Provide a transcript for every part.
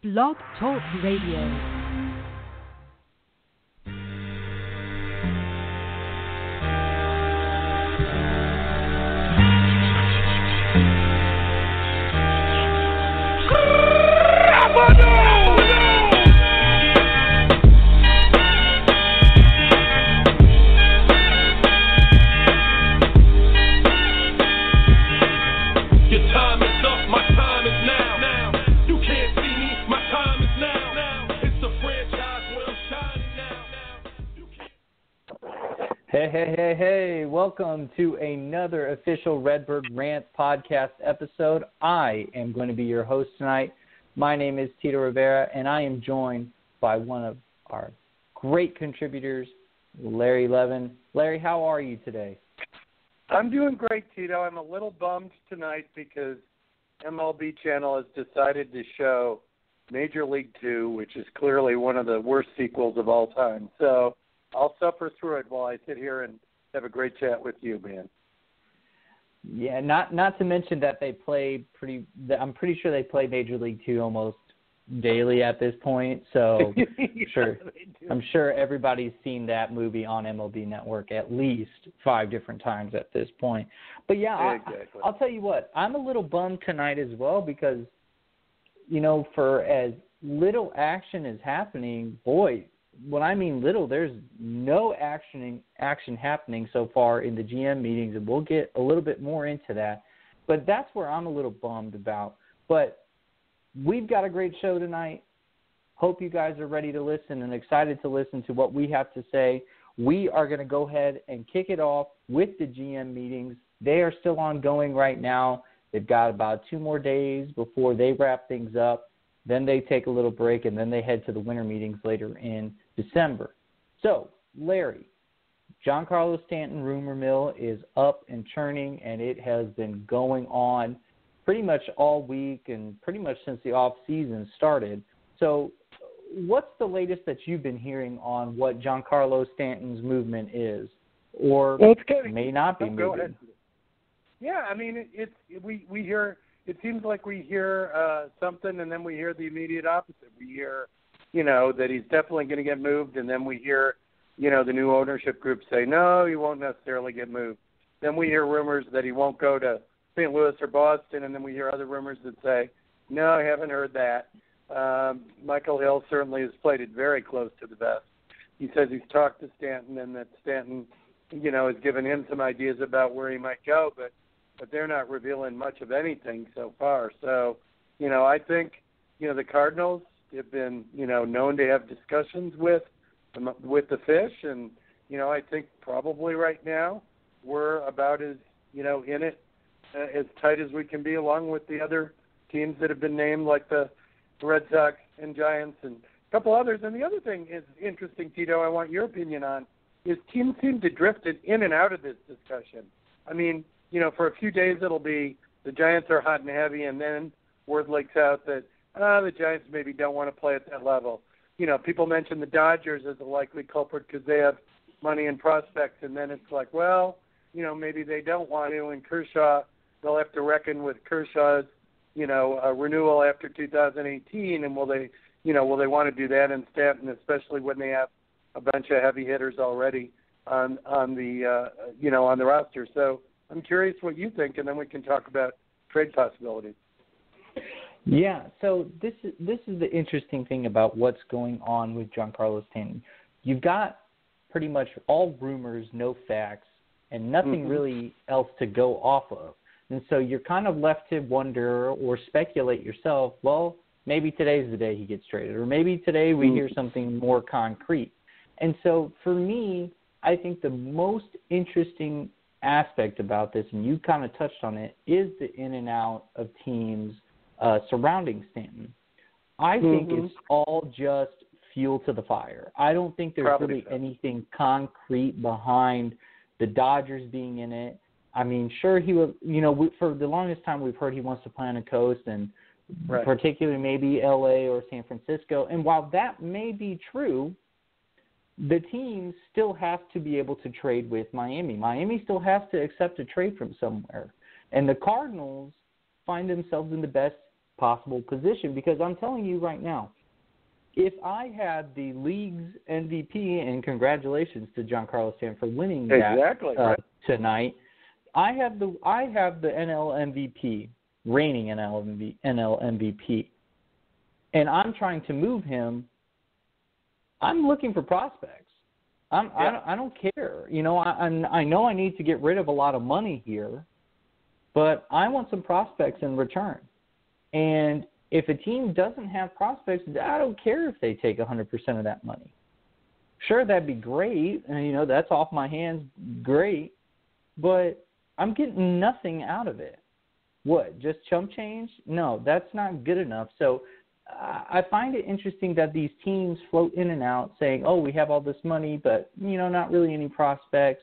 Blog Talk Radio. Welcome to another official Redbird Rant podcast episode. I am going to be your host tonight. My name is Tito Rivera, and I am joined by one of our great contributors, Larry Levin. Larry, how are you today? I'm doing great, Tito. I'm a little bummed tonight because MLB Channel has decided to show Major League Two, which is clearly one of the worst sequels of all time. So I'll suffer through it while I sit here and have a great chat with you, man. Yeah, not not to mention that they play pretty. that I'm pretty sure they play Major League Two almost daily at this point. So sure. I'm sure everybody's seen that movie on MLB Network at least five different times at this point. But yeah, I, I'll tell you what, I'm a little bummed tonight as well because, you know, for as little action is happening, boy, when I mean little, there's no action action happening so far in the GM meetings, and we'll get a little bit more into that. But that's where I'm a little bummed about. But we've got a great show tonight. Hope you guys are ready to listen and excited to listen to what we have to say. We are going to go ahead and kick it off with the GM meetings. They are still ongoing right now. They've got about two more days before they wrap things up. Then they take a little break and then they head to the winter meetings later in December. So, Larry, Giancarlo Stanton rumor mill is up and churning, and it has been going on pretty much all week and pretty much since the off season started. So, what's the latest that you've been hearing on what Giancarlo Stanton's movement is, or Well, may not be Oh, moving? Yeah, I mean, it, it's we we hear. It seems like we hear uh, something, and then we hear the immediate opposite. We hear, you know, that he's definitely going to get moved, and then we hear, you know, the new ownership group say no, he won't necessarily get moved. Then we hear rumors that he won't go to St. Louis or Boston, and then we hear other rumors that say, no, I haven't heard that. Um, Michael Hill certainly has played it very close to the vest. He says he's talked to Stanton, and that Stanton, you know, has given him some ideas about where he might go, but but they're not revealing much of anything so far. So, you know, I think, you know, the Cardinals have been, you know, known to have discussions with with the fish, and you know, I think probably right now we're about as you know in it uh, as tight as we can be, along with the other teams that have been named, like the Red Sox and Giants and a couple others. And the other thing is interesting, Tito. I want your opinion on is teams seem to drift in and out of this discussion. I mean, you know, for a few days it'll be the Giants are hot and heavy, and then word leaks out that ah, the Giants maybe don't want to play at that level. You know, people mention the Dodgers as a likely culprit because they have money and prospects, and then it's like, well, you know, maybe they don't want to, and Kershaw, they'll have to reckon with Kershaw's, you know, uh, renewal after 2018, and will they, you know, will they want to do that in Stanton, especially when they have a bunch of heavy hitters already on on the, uh, you know, on the roster. So I'm curious what you think, and then we can talk about trade possibilities. Yeah, so this is this is the interesting thing about what's going on with Giancarlo Stanton. You've got pretty much all rumors, no facts, and nothing Mhm. really else to go off of. And so you're kind of left to wonder or speculate yourself, well, maybe today's the day he gets traded, or maybe today we Mhm. hear something more concrete. And so for me, I think the most interesting aspect about this, and you kind of touched on it, is the in and out of teams uh, surrounding Stanton. I think Mhm. it's all just fuel to the fire. I don't think there's Probably really so. anything concrete behind the Dodgers being in it. I mean, sure he would. You know, we, for the longest time we've heard he wants to play on the coast, and Right. particularly maybe L.A. or San Francisco. And while that may be true, the team still has to be able to trade with Miami. Miami still has to accept a trade from somewhere. And the Cardinals find themselves in the best possible position because I'm telling you right now, if I had the league's MVP, and congratulations to Giancarlo Stanton for winning that Exactly. uh, right. tonight, I have the I have the NL MVP, reigning NL MVP, NL MVP, and I'm trying to move him. I'm looking for prospects. I'm I, don't, I don't care. You know, I I'm, I know I need to get rid of a lot of money here, but I want some prospects in return. And if a team doesn't have prospects, I don't care if they take 100% of that money. Sure, that'd be great, and you know that's off my hands, great, but I'm getting nothing out of it. What? Just chump change? No, that's not good enough. So uh, I find it interesting that these teams float in and out saying, "Oh, we have all this money, but you know, not really any prospects."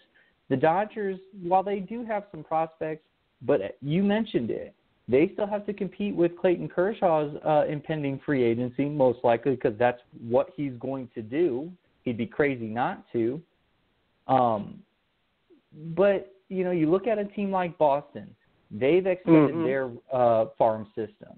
The Dodgers, while they do have some prospects, but you mentioned it, they still have to compete with Clayton Kershaw's uh, impending free agency, most likely because that's what he's going to do. He'd be crazy not to. Um, but you know, you look at a team like Boston; they've extended Mhm. their uh, farm system,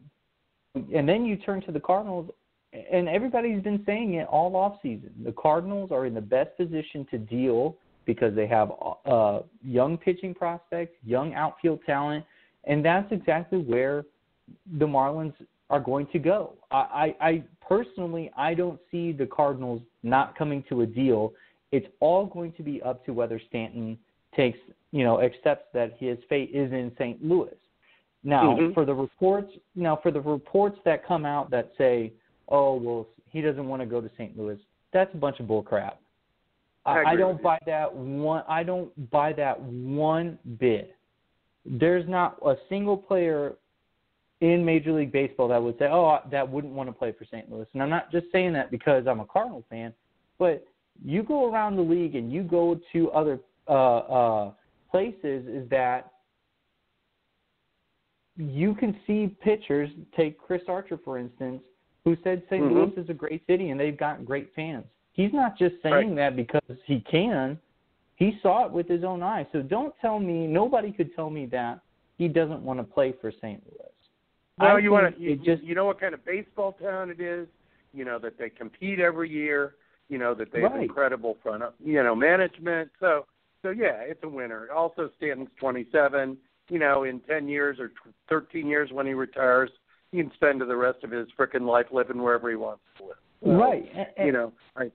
and then you turn to the Cardinals, and everybody's been saying it all off season. The Cardinals are in the best position to deal because they have uh, young pitching prospects, young outfield talent, and that's exactly where the Marlins are going to go. I, I, I personally, I don't see the Cardinals not coming to a deal. It's all going to be up to whether Stanton takes, you know, accepts that his fate is in St. Louis. Now, Mhm. for the reports, now for the reports that come out that say, "Oh, well, he doesn't want to go to St. Louis," that's a bunch of bull crap. I I, I don't buy that one. I don't buy that one bit. There's not a single player in Major League Baseball that would say, "Oh, I- that wouldn't want to play for St. Louis." And I'm not just saying that because I'm a Cardinal fan, but you go around the league and you go to other uh, uh, places, is that you can see pitchers. Take Chris Archer for instance, who said saint Mhm. Louis is a great city and they've got great fans. He's not just saying Right. that because he can. He saw it with his own eyes. So don't tell me. Nobody could tell me that he doesn't want to play for St. Louis. Well, I you want to you, just you know what kind of baseball town it is. You know that they compete every year. You know that they have incredible front you know management. So so yeah, it's a winner. Also, Stanton's 27. You know, in 10 years or tw 13 years when he retires, he can spend the rest of his frickin' life living wherever he wants to live. So, right. And, and, You know, I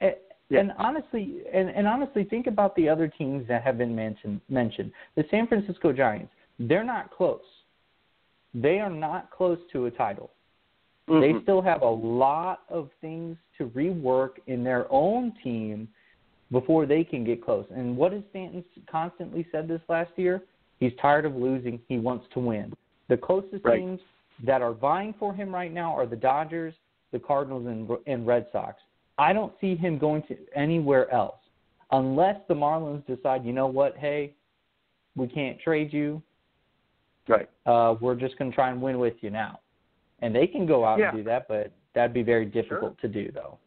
And, Yeah. and honestly, and, and honestly, think about the other teams that have been mentioned. Mentioned the San Francisco Giants. They're not close. They are not close to a title. They mhm. still have a lot of things to rework in their own team before they can get close. And what has Stanton constantly said this last year? He's tired of losing. He wants to win. The closest Right. teams that are vying for him right now are the Dodgers, the Cardinals, and, and Red Sox. I don't see him going to anywhere else unless the Marlins decide, you know what, hey, we can't trade you. right. Uh, we're just going to try and win with you now. And they can go out Yeah. and do that, but that'd be very difficult to do, though.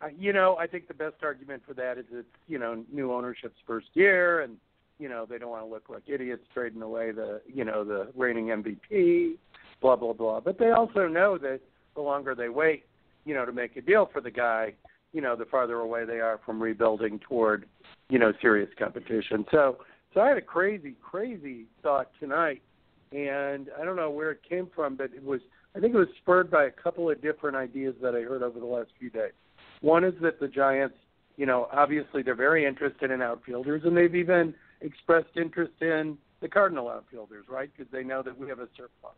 Uh, you know, I think the best argument for that is it's you know new ownership's first year, and you know they don't want to look like idiots trading away the you know the reigning MVP, blah blah blah. But they also know that the longer they wait, you know, to make a deal for the guy, you know, the farther away they are from rebuilding toward you know serious competition. So so I had a crazy crazy thought tonight, and I don't know where it came from, but it was I think it was spurred by a couple of different ideas that I heard over the last few days. One is that the Giants, you know, obviously they're very interested in outfielders, and they've even expressed interest in the Cardinal outfielders, right? Because they know that we have a surplus.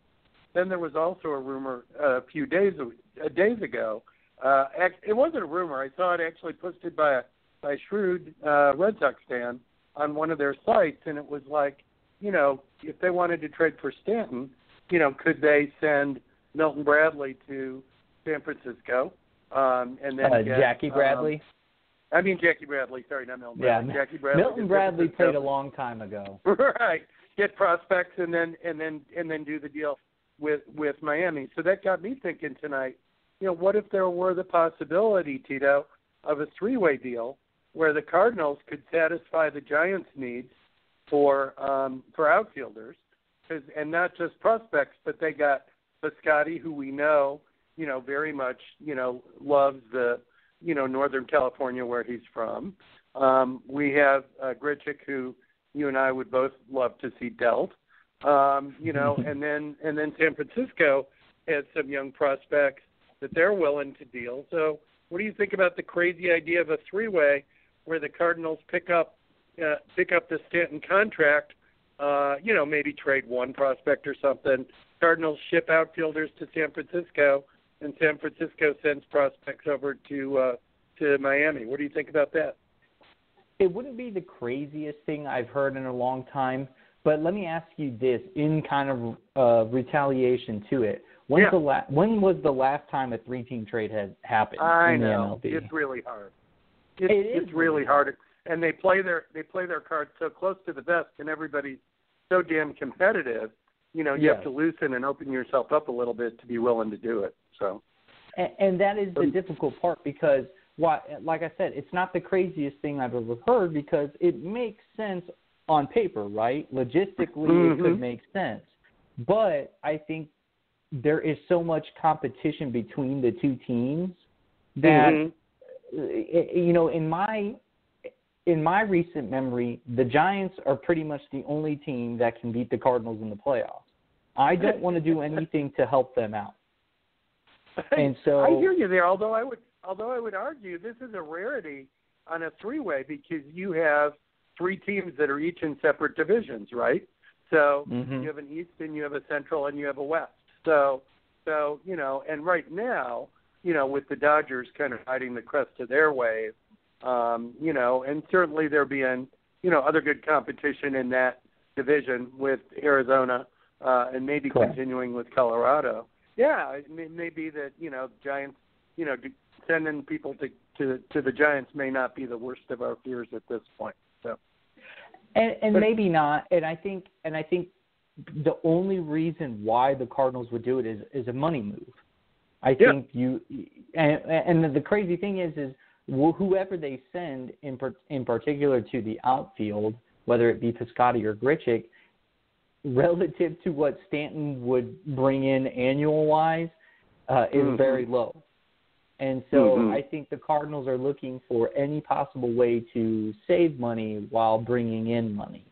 Then there was also a rumor uh, a few days uh, days ago. Uh, it wasn't a rumor. I saw it actually posted by a by a shrewd uh, Red Sox fan on one of their sites, and it was like, you know, if they wanted to trade for Stanton, you know, could they send Milton Bradley to San Francisco? Um, and then Uh, get, Jackie um, Bradley. I mean Jackie Bradley. Sorry, not Milton yeah, Bradley. Jackie Bradley. Milton Bradley played a long time ago. right. Get prospects and then and then and then do the deal with with Miami. So that got me thinking tonight. You know, what if there were the possibility, Tito, of a three-way deal where the Cardinals could satisfy the Giants' needs for um, for outfielders, 'cause- and not just prospects, but they got Piscotty, who we know, you know, very much, you know, loves the, you know, Northern California where he's from. Um, we have uh, Grichuk, who you and I would both love to see dealt. Um, you know, and then and then San Francisco has some young prospects that they're willing to deal. So, what do you think about the crazy idea of a three-way where the Cardinals pick up uh, pick up the Stanton contract? Uh, you know, maybe trade one prospect or something. Cardinals ship outfielders to San Francisco, and San Francisco sends prospects over to uh, to Miami. What do you think about that? It wouldn't be the craziest thing I've heard in a long time, but let me ask you this in kind of uh, retaliation to it. When's Yeah. the la- when was the last time a three-team trade has happened I in the know MLB? it's really hard. It's, It is it's really really hard, and they play their they play their cards so close to the vest, and everybody's so damn competitive. You know, you Yes. have to loosen and open yourself up a little bit to be willing to do it. So And, and that is the Um, difficult part because, why, like I said, it's not the craziest thing I've ever heard because it makes sense on paper, right? Logistically, it Mhm. could make sense. But I think there is so much competition between the two teams that Mhm. uh, you know in my in my recent memory the giants are pretty much the only team that can beat the cardinals in the playoffs i don't want to do anything to help them out and so I hear you there. Although I would, although I would argue this is a rarity on a three-way because you have three teams that are each in separate divisions, right? So Mhm. you have an East and you have a Central and you have a West. So, so you know, and right now, you know, with the Dodgers kind of riding the crest of their wave, um, you know, and certainly there being, you know, other good competition in that division with Arizona uh, and maybe Correct. continuing with Colorado. Yeah, it may, may be that you know Giants, you know, sending people to to to the Giants may not be the worst of our fears at this point. So and and But- maybe not and i think and i think the only reason why the cardinals would do it is is a money move i Yeah. think you and and the crazy thing is is wh- whoever they send in par- in particular to the outfield whether it be Piscotty or Grichuk, relative to what Stanton would bring in annual wise uh, is Mhm. very low. And so Mhm. I think the Cardinals are looking for any possible way to save money while bringing in money.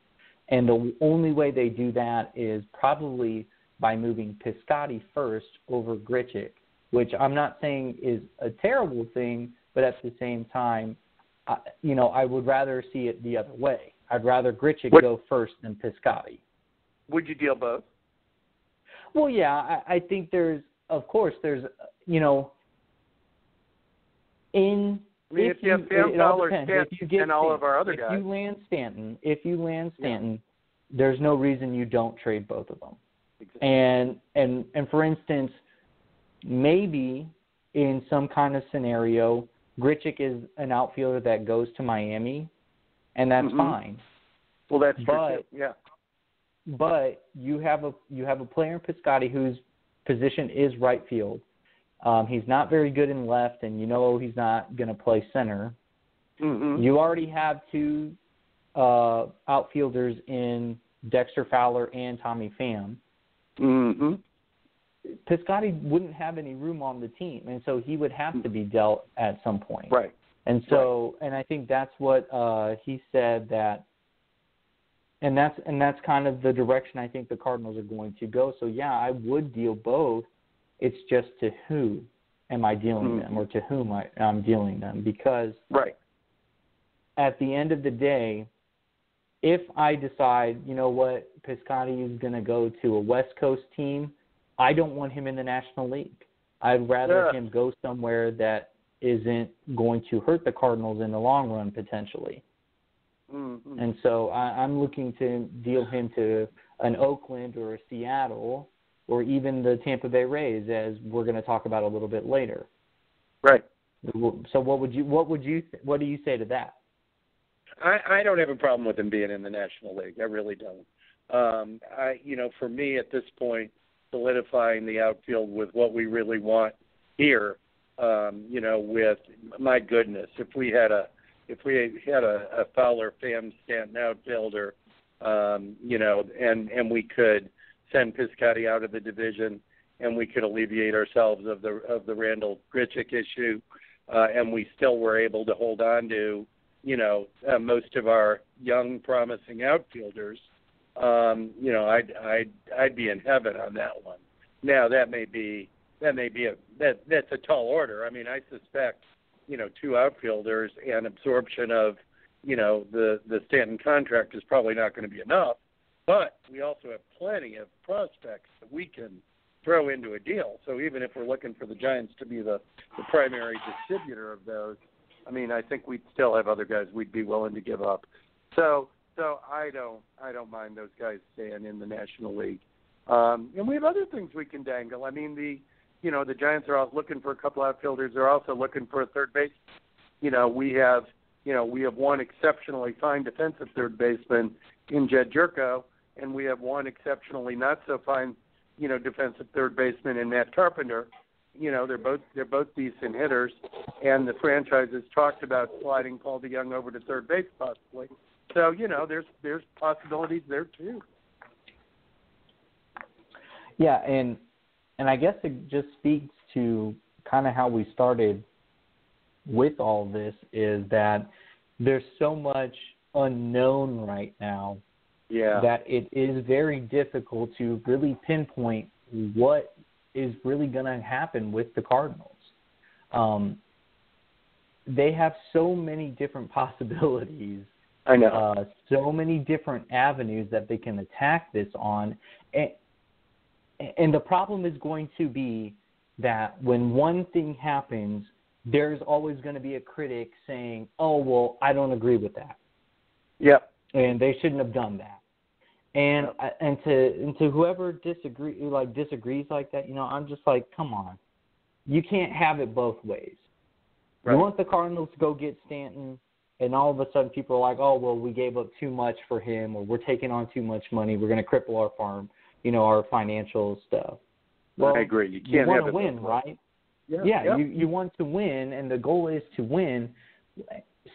And the only way they do that is probably by moving Piscotty first over Grichuk, which I'm not saying is a terrible thing, but at the same time, I, you know, I would rather see it the other way. I'd rather Grichuk What- go first than Piscotty. would you deal both? Well, yeah, I, I think there's, of course, there's, you know, in I mean, if, you have Sam it all Fowler, if you get and all of our other if guys, you land Stanton, if you land Yeah. Stanton, there's no reason you don't trade both of them. Exactly. And and and for instance, maybe in some kind of scenario, Grichuk is an outfielder that goes to Miami, and that's Mhm. fine. well, that's true. too. Yeah. but you have a you have a player in Piscotty whose position is right field. Um, he's not very good in left, and you know he's not going to play center. hmm You already have two uh, outfielders in Dexter Fowler and Tommy Pham. Mm-hmm. Piscotty wouldn't have any room on the team, and so he would have to be dealt at some point. Right. And so, and I think that's what uh, he said that, and that's and that's kind of the direction I think the Cardinals are going to go. So yeah, I would deal both. It's just to who am I dealing Mhm. them, or to whom I, I'm dealing them, because Right. at the end of the day, if I decide, you know what, Piscotty is going to go to a West Coast team, I don't want him in the National League. I'd rather Yeah. him go somewhere that isn't going to hurt the Cardinals in the long run potentially. hmm And so I, I'm looking to deal him to an Oakland or a Seattle or even the Tampa Bay Rays, as we're going to talk about a little bit later. Right. So what would you what would you what do you say to that? I, I don't have a problem with him being in the National League. I really don't. Um, I, you know, for me at this point, solidifying the outfield with what we really want here. Um, you know, with my goodness, if we had a if we had a, a Fowler, Pham, Stanton outfielder, um, you know, and and we could send Piscotty out of the division and we could alleviate ourselves of the of the Randall Grichuk issue, uh, and we still were able to hold on to, you know, uh, most of our young promising outfielders, um, you know, I'd I'd I'd be in heaven on that one. Now that may be that may be a that that's a tall order. I mean, I suspect, you know, two outfielders and absorption of, you know, the the Stanton contract is probably not going to be enough. But we also have plenty of prospects that we can throw into a deal. So even if we're looking for the Giants to be the, the primary distributor of those, I mean, I think we'd still have other guys we'd be willing to give up. So so I don't I don't mind those guys staying in the National League. Um, and we have other things we can dangle. I mean, the you know the Giants are out looking for a couple outfielders. They're also looking for a third base. You know, we have you know we have one exceptionally fine defensive third baseman in Jedd Gyorko, and we have one exceptionally not so fine you know defensive third baseman in Matt Carpenter. You know, they're both they're both decent hitters, and the franchise has talked about sliding Paul DeJong over to third base possibly. So you know, there's there's possibilities there too. Yeah, and and I guess it just speaks to kind of how we started with all this is that there's so much unknown right now Yeah. that it is very difficult to really pinpoint what is really going to happen with the Cardinals. Um, they have so many different possibilities, I know. uh, so many different avenues that they can attack this on, and, and the problem is going to be that when one thing happens, there's always going to be a critic saying, "Oh, well, I don't agree with that." yep. and they shouldn't have done that. And uh, and to and to whoever disagree like disagrees like that, you know, I'm just like, come on, you can't have it both ways. Right. You want the Cardinals to go get Stanton, and all of a sudden people are like, oh well, we gave up too much for him, or we're taking on too much money, we're going to cripple our farm, you know, our financial stuff. Well, I agree. You you can't want have to it win, right? Yeah. Yeah, yep. you you want to win, and the goal is to win.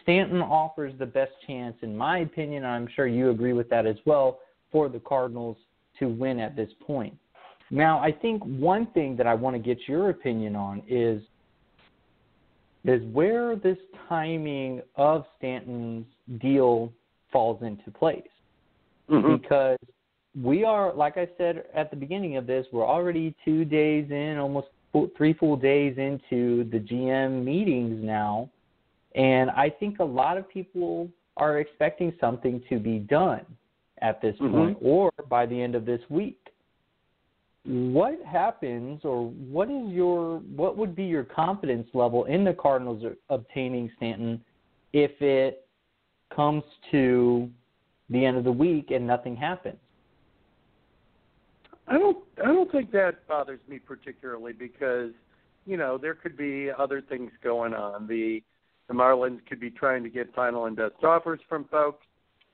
Stanton offers the best chance, in my opinion. and I'm sure you agree with that as well for the Cardinals to win at this point. Now, I think one thing that I want to get your opinion on is is where this timing of Stanton's deal falls into place Mhm. because we are, like I said at the beginning of this, we're already two days in, almost full, three full days into the GM meetings now, and I think a lot of people are expecting something to be done at this Mhm. point or by the end of this week. What happens, or what is your, what would be your confidence level in the Cardinals obtaining Stanton if it comes to the end of the week and nothing happens? I don't I don't think that bothers me particularly because you know there could be other things going on. The the Marlins could be trying to get final and best offers from folks.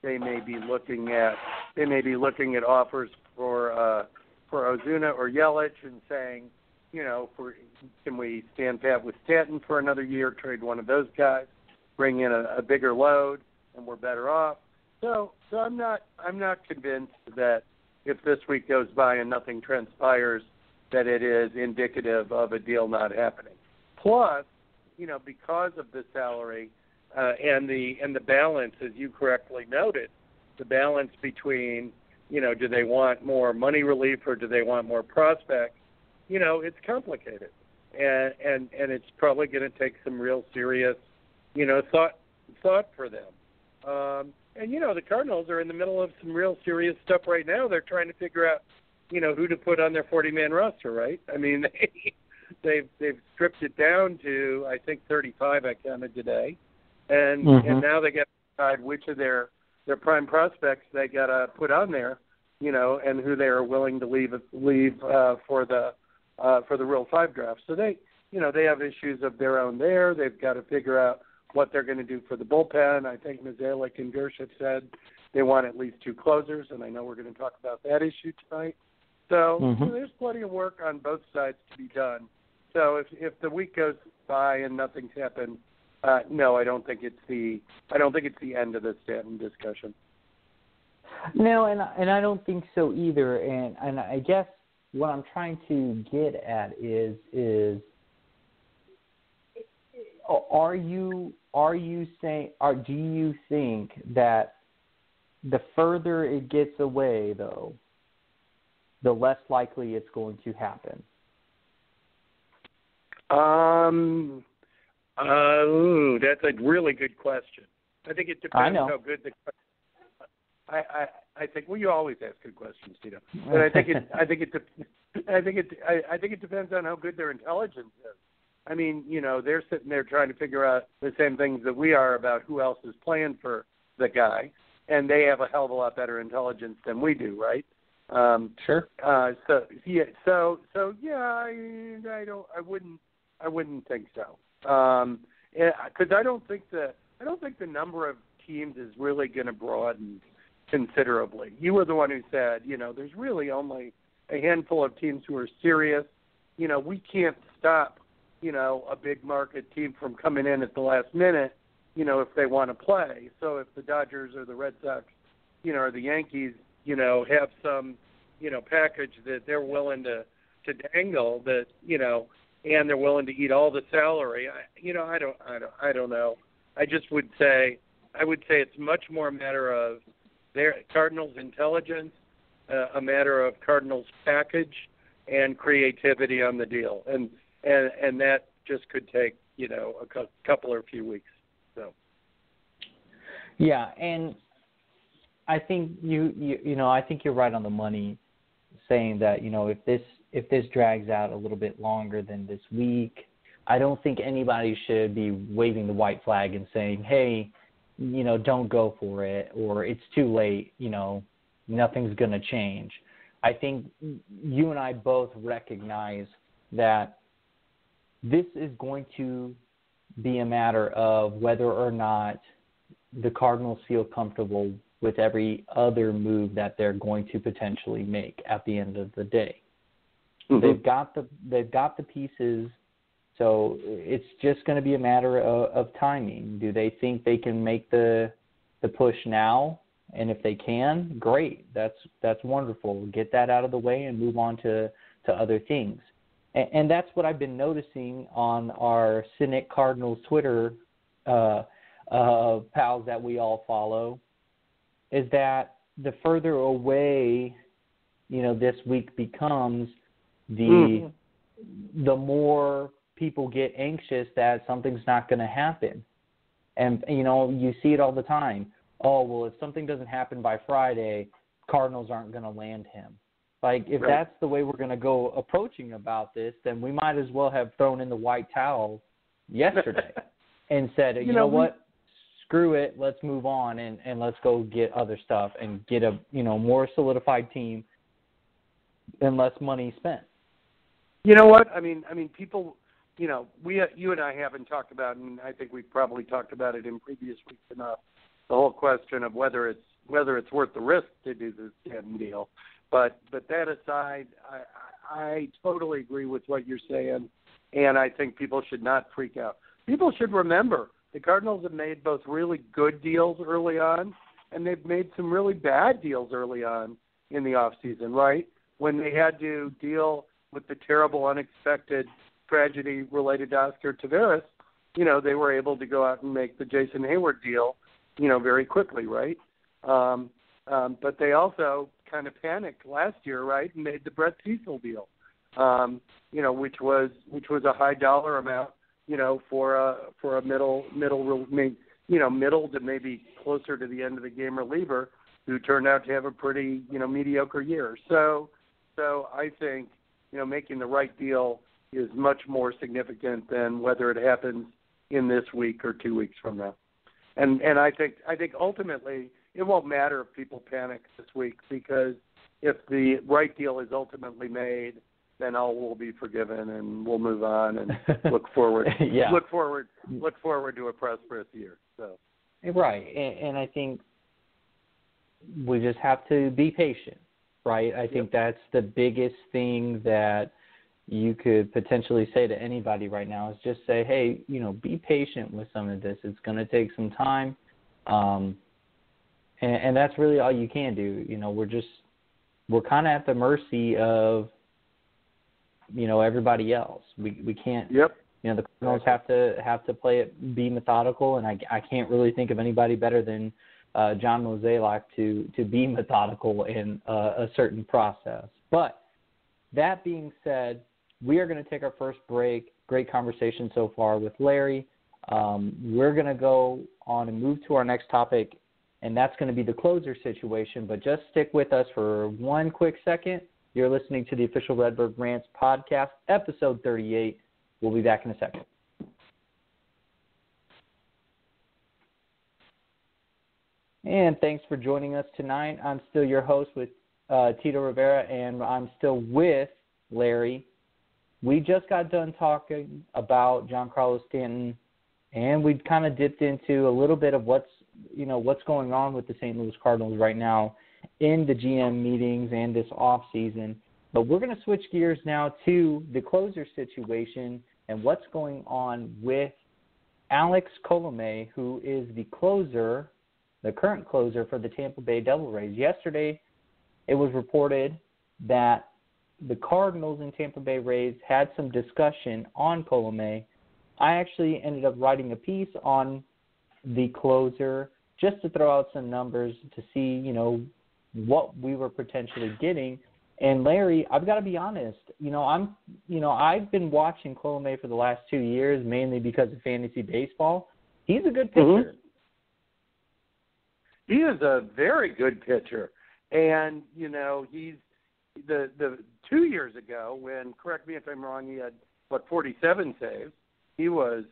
They may be looking at they may be looking at offers for uh, for Ozuna or Yelich and saying, you know, for can we stand pat with Stanton for another year, trade one of those guys, bring in a, a bigger load, and we're better off. So so I'm not I'm not convinced that if this week goes by and nothing transpires, that it is indicative of a deal not happening. Plus, you know, because of the salary uh, and the and the balance, as you correctly noted, the balance between, you know, do they want more money relief or do they want more prospects? You know, it's complicated, and and and it's probably going to take some real serious, you know, thought thought for them. Um, and you know the Cardinals are in the middle of some real serious stuff right now. They're trying to figure out, you know, who to put on their 40-man roster. Right? I mean, they they've they've stripped it down to I think 35. I counted today, and Mhm. and now they got to decide which of their their prime prospects they got to put on there, you know, and who they are willing to leave leave uh, for the uh, for the Rule Five draft. So they, you know, they have issues of their own there. They've got to figure out what they're going to do for the bullpen. I think Mozeliak and Girsch have said they want at least two closers, and I know we're going to talk about that issue tonight. So, Mhm. so there's plenty of work on both sides to be done. So if if the week goes by and nothing's happened, uh, no, I don't think it's the I don't think it's the end of the Stanton discussion. No, and and I don't think so either. And and I guess what I'm trying to get at is is are you are you saying are do you think that the further it gets away though the less likely it's going to happen Um, uh, ooh, that's a really good question. I think it depends how good the. I, I I think well, you always ask good questions, Tito. But I think it I think it de- I think it I, I think it depends on how good their intelligence is. I mean, you know, they're sitting there trying to figure out the same things that we are about who else is playing for the guy, and they have a hell of a lot better intelligence than we do, right? Um, sure uh, so yeah, so so yeah, I I don't I wouldn't I wouldn't think so. Um, because I don't think the I don't think the number of teams is really going to broaden considerably. You were the one who said, you know, there's really only a handful of teams who are serious. You know, we can't stop, you know, a big market team from coming in at the last minute, you know, if they want to play. So if the Dodgers or the Red Sox, you know, or the Yankees, you know, have some, you know, package that they're willing to to dangle that, you know, and they're willing to eat all the salary. I, you know, I don't, I don't, I don't know. I just would say, I would say it's much more a matter of their Cardinals' intelligence, uh, a matter of Cardinals' package, and creativity on the deal, and and and that just could take you know a cu- couple or a few weeks. So Yeah, and I think you, you you know I think you're right on the money, saying that you know if this if this drags out a little bit longer than this week, I don't think anybody should be waving the white flag and saying, hey, you know, don't go for it or it's too late. You know, nothing's going to change. I think you and I both recognize that this is going to be a matter of whether or not the Cardinals feel comfortable with every other move that they're going to potentially make at the end of the day. Mm-hmm. They've got the they've got the pieces, so it's just going to be a matter of, of timing. Do they think they can make the the push now? And if they can, great. That's that's wonderful. Get that out of the way and move on to to other things. And, and that's what I've been noticing on our Cynic Cardinals Twitter uh, uh, pals that we all follow, is that the further away, you know, this week becomes, the Mhm. the more people get anxious that something's not going to happen. And you know, you see it all the time. Oh, well, if something doesn't happen by Friday, Cardinals aren't going to land him. Like if Right. that's the way we're going to go approaching about this, then we might as well have thrown in the white towel yesterday and said, you, You know, know, we- what? Screw it. Let's move on and and let's go get other stuff and get a you know more solidified team and less money spent. You know what? I mean, I mean, people. You know, we, uh, you and I haven't talked about, and I think we've probably talked about it in previous weeks enough. The whole question of whether it's whether it's worth the risk to do this damn deal. But but that aside, I I totally agree with what you're saying, and I think people should not freak out. People should remember the Cardinals have made both really good deals early on, and they've made some really bad deals early on in the off season. Right when they had to deal with the terrible, unexpected tragedy related to Oscar Taveras, you know, they were able to go out and make the Jason Heyward deal, you know, very quickly, right? Um, um, but they also kind of panicked last year, right, and made the Brett Cecil deal, um, you know, which was which was a high dollar amount, you know, for a for a middle middle, you know, middle to maybe closer to the end of the game reliever who turned out to have a pretty you know mediocre year. So so I think you know making the right deal is much more significant than whether it happens in this week or two weeks from now. And and I think I think ultimately it won't matter if people panic this week because if the right deal is ultimately made, then all will be forgiven and we'll move on and look forward yeah. look forward look forward to a prosperous year. So Right, and, and I think we just have to be patient, right? I think that's the biggest thing that you could potentially say to anybody right now is just say, hey, you know, be patient with some of this. It's going to take some time, um, and, and that's really all you can do. You know, we're just we're kind of at the mercy of you know everybody else. We we can't Yep. you know the Cardinals have to have to play it be methodical, and I I can't really think of anybody better than uh, John Mozeliak to to be methodical in uh, a certain process. But that being said, we are going to take our first break. Great conversation so far with Larry. Um, we're going to go on and move to our next topic, and that's going to be the closer situation. But just stick with us for one quick second. You're listening to the official Redbird Rants podcast, episode 38. We'll be back in a second. And thanks for joining us tonight. I'm still your host with uh, Tito Rivera, and I'm still with Larry. We just got done talking about Giancarlo Stanton, and we kind of dipped into a little bit of what's you know what's going on with the St. Louis Cardinals right now in the GM meetings and this off season. But we're going to switch gears now to the closer situation and what's going on with Alex Colome, who is the closer, the current closer for the Tampa Bay Devil Rays. Yesterday, it was reported that the Cardinals and Tampa Bay Rays had some discussion on Colome. I actually ended up writing a piece on the closer just to throw out some numbers to see, you know, what we were potentially getting. And Larry, I've got to be honest. You know, I'm, you know, I've been watching Colome for the last two years mainly because of fantasy baseball. He's a good pitcher. Mhm. He is a very good pitcher, and you know he's the the two years ago when correct me if I'm wrong he had what 47 saves. He was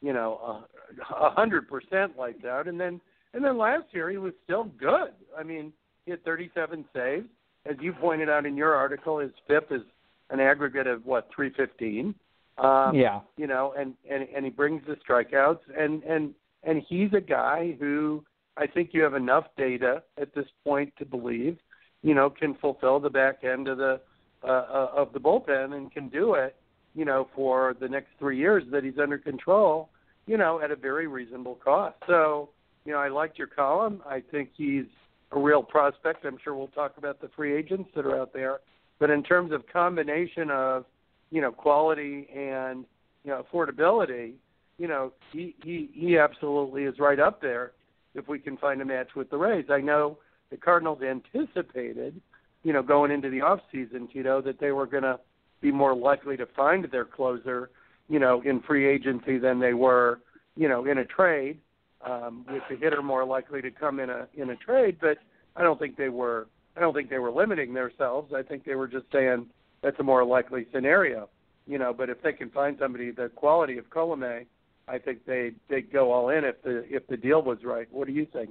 you know a hundred percent lights out, and then and then last year he was still good. I mean he had 37 saves. As you pointed out in your article, his FIP is an aggregate of what 315. Um, Yeah. you know, and and and he brings the strikeouts, and and and he's a guy who I think you have enough data at this point to believe, you know, can fulfill the back end of the uh, uh, of the bullpen and can do it, you know, for the next three years that he's under control, you know, at a very reasonable cost. So, you know, I liked your column. I think he's a real prospect. I'm sure we'll talk about the free agents that are out there. But in terms of combination of, you know, quality and you know affordability, you know, he he he absolutely is right up there if we can find a match with the Rays. I know the Cardinals anticipated, you know, going into the off season, Tito, that they were going to be more likely to find their closer, you know, in free agency than they were, you know, in a trade. Um, with the hitter more likely to come in a in a trade, but I don't think they were. I don't think they were limiting themselves. I think they were just saying that's a more likely scenario, you know. But if they can find somebody the quality of Colome, I think they they'd go all in if the if the deal was right. What do you think?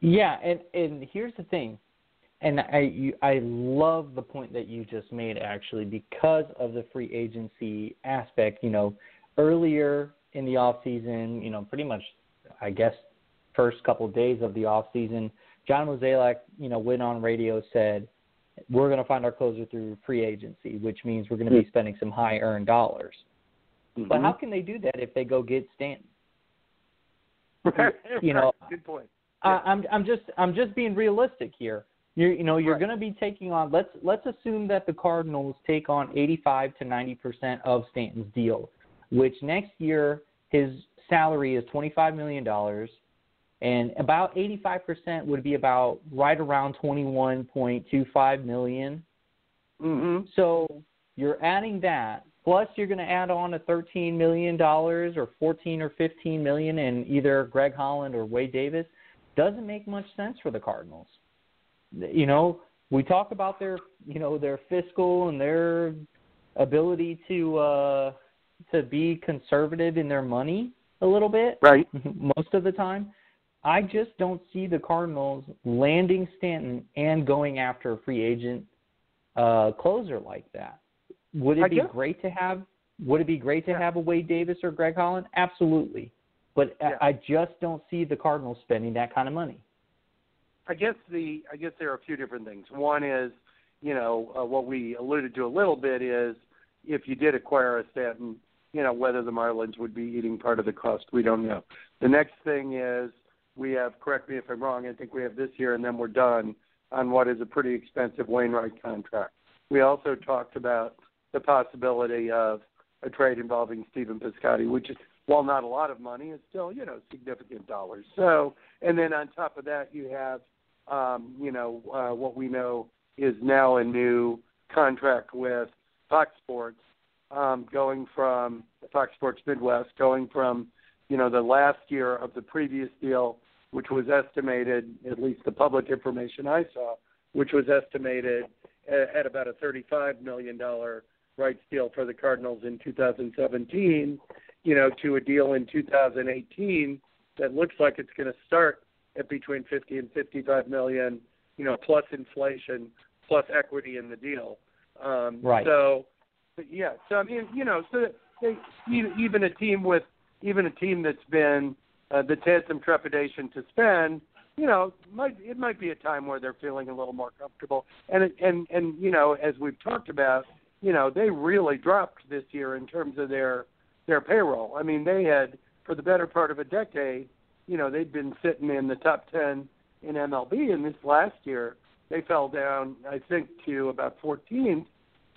Yeah, and and here's the thing, and I you, I love the point that you just made actually because of the free agency aspect. You know, earlier in the off season, you know, pretty much, I guess, first couple of days of the off season, John Mozeliak, you know, went on radio said, "We're going to find our closer through free agency, which means we're going to be hmm. spending some high earned dollars." But how can they do that if they go get Stanton? you know, good point. I, I'm I'm just I'm just being realistic here. You you know you're Right. going to be taking on let's let's assume that the Cardinals take on 85 to 90 percent of Stanton's deal, which next year his salary is 25 million dollars, and about 85 percent would be about right around 21.25 million. Mhm. So you're adding that plus you're going to add on a 13 million dollars or 14 or 15 million in either Greg Holland or Wade Davis doesn't make much sense for the Cardinals. You know, we talk about their, you know, their fiscal and their ability to uh to be conservative in their money a little bit Right. most of the time. I just don't see the Cardinals landing Stanton and going after a free agent uh, closer like that. Would it I be guess- great to have? Would it be great to Yeah. have a Wade Davis or Greg Holland? Absolutely, but I- Yeah. I just don't see the Cardinals spending that kind of money. I guess the I guess there are a few different things. One is, you know, uh, what we alluded to a little bit is if you did acquire a Stanton, you know, whether the Marlins would be eating part of the cost, we don't know. The next thing is we have correct me if I'm wrong, I think we have this year and then we're done on what is a pretty expensive Wainwright contract. we also talked about the possibility of a trade involving Stephen Piscotty, which is while not a lot of money, is still you know significant dollars. So, and then on top of that, you have um, you know uh, what we know is now a new contract with Fox Sports, um, going from Fox Sports Midwest, going from you know the last year of the previous deal, which was estimated, at least the public information I saw, which was estimated at, at about a thirty-five million dollar rights deal for the Cardinals in 2017, you know, to a deal in 2018 that looks like it's going to start at between 50 and 55 million, you know, plus inflation, plus equity in the deal. Um, Right. So, yeah. So I mean, you know, so they, even a team with even a team that's been uh, that's had some trepidation to spend, you know, might it might be a time where they're feeling a little more comfortable. And and and you know, as we've talked about, you know, they really dropped this year in terms of their their payroll. I mean, they had for the better part of a decade, you know, they'd been sitting in the top ten in MLB, and this last year they fell down, I think, to about 14th.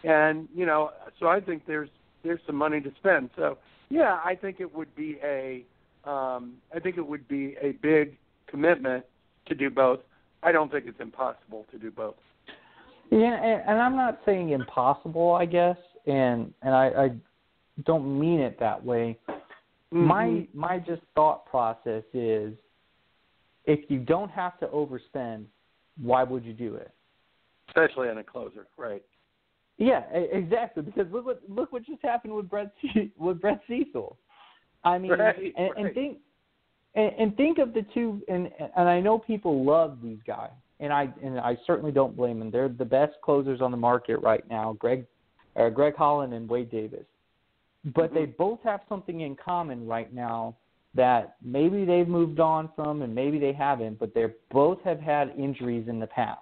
And you know, so I think there's there's some money to spend. So yeah, I think it would be a um, I think it would be a big commitment to do both. I don't think it's impossible to do both. Yeah, and, and I'm not saying impossible, I guess, and and I, I don't mean it that way. My Mhm. my just thought process is, if you don't have to overspend, why would you do it? especially on a closer, right? Yeah, exactly. Because look what look what just happened with Brett with Brett Cecil. I mean, Right, and, and think and, and think of the two. And and I know people love these guys, and I and I certainly don't blame them. They're the best closers on the market right now. Greg, uh, Greg Holland and Wade Davis, but they both have something in common right now that maybe they've moved on from, and maybe they haven't. But they both have had injuries in the past.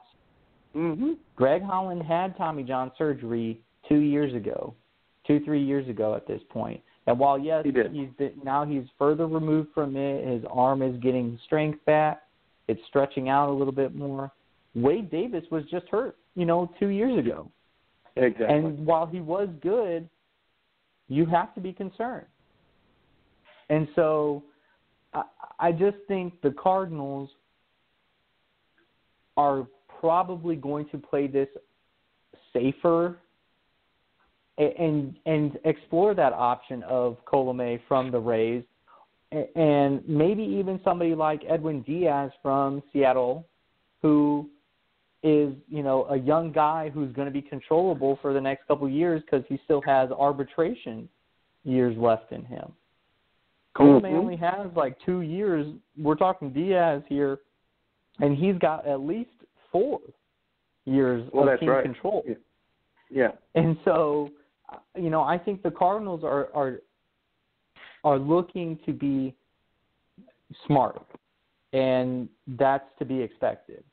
Mm-hmm. Greg Holland had Tommy John surgery two years ago, two three years ago at this point. And while yes, He he's been, now he's further removed from it. His arm is getting strength back. It's stretching out a little bit more. Wade Davis was just hurt, you know, two years ago. Exactly. And while he was good, you have to be concerned. And so I, I just think the Cardinals are probably going to play this safer and and explore that option of Colome from the Rays and maybe even somebody like Edwin Diaz from Seattle who is you know a young guy who's going to be controllable for the next couple of years because he still has arbitration years left in him. Colome Mhm. only has like two years. We're talking Diaz here, and he's got at least four years Well, of that's team right. control. Yeah. Yeah. And so, uh, you know, I think the Cardinals are are are looking to be smart, and that's to be expected.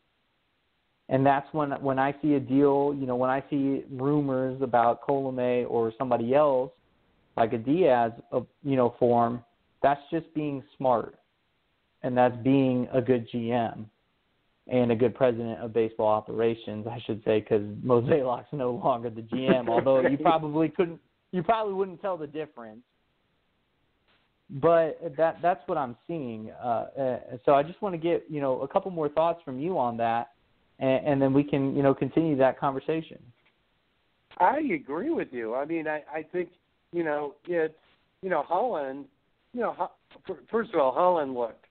And that's when when I see a deal, you know, when I see rumors about Colome or somebody else, like a Diaz, of you know, form, that's just being smart, and that's being a good GM and a good president of baseball operations, I should say, because Mozeliak's no longer the GM. Although you probably couldn't, you probably wouldn't tell the difference. But that that's what I'm seeing. Uh, uh, so I just want to get you know a couple more thoughts from you on that, and, and then we can you know continue that conversation. I agree with you. I mean, I, I think you know it's you know Holland. You know, first of all, Holland looked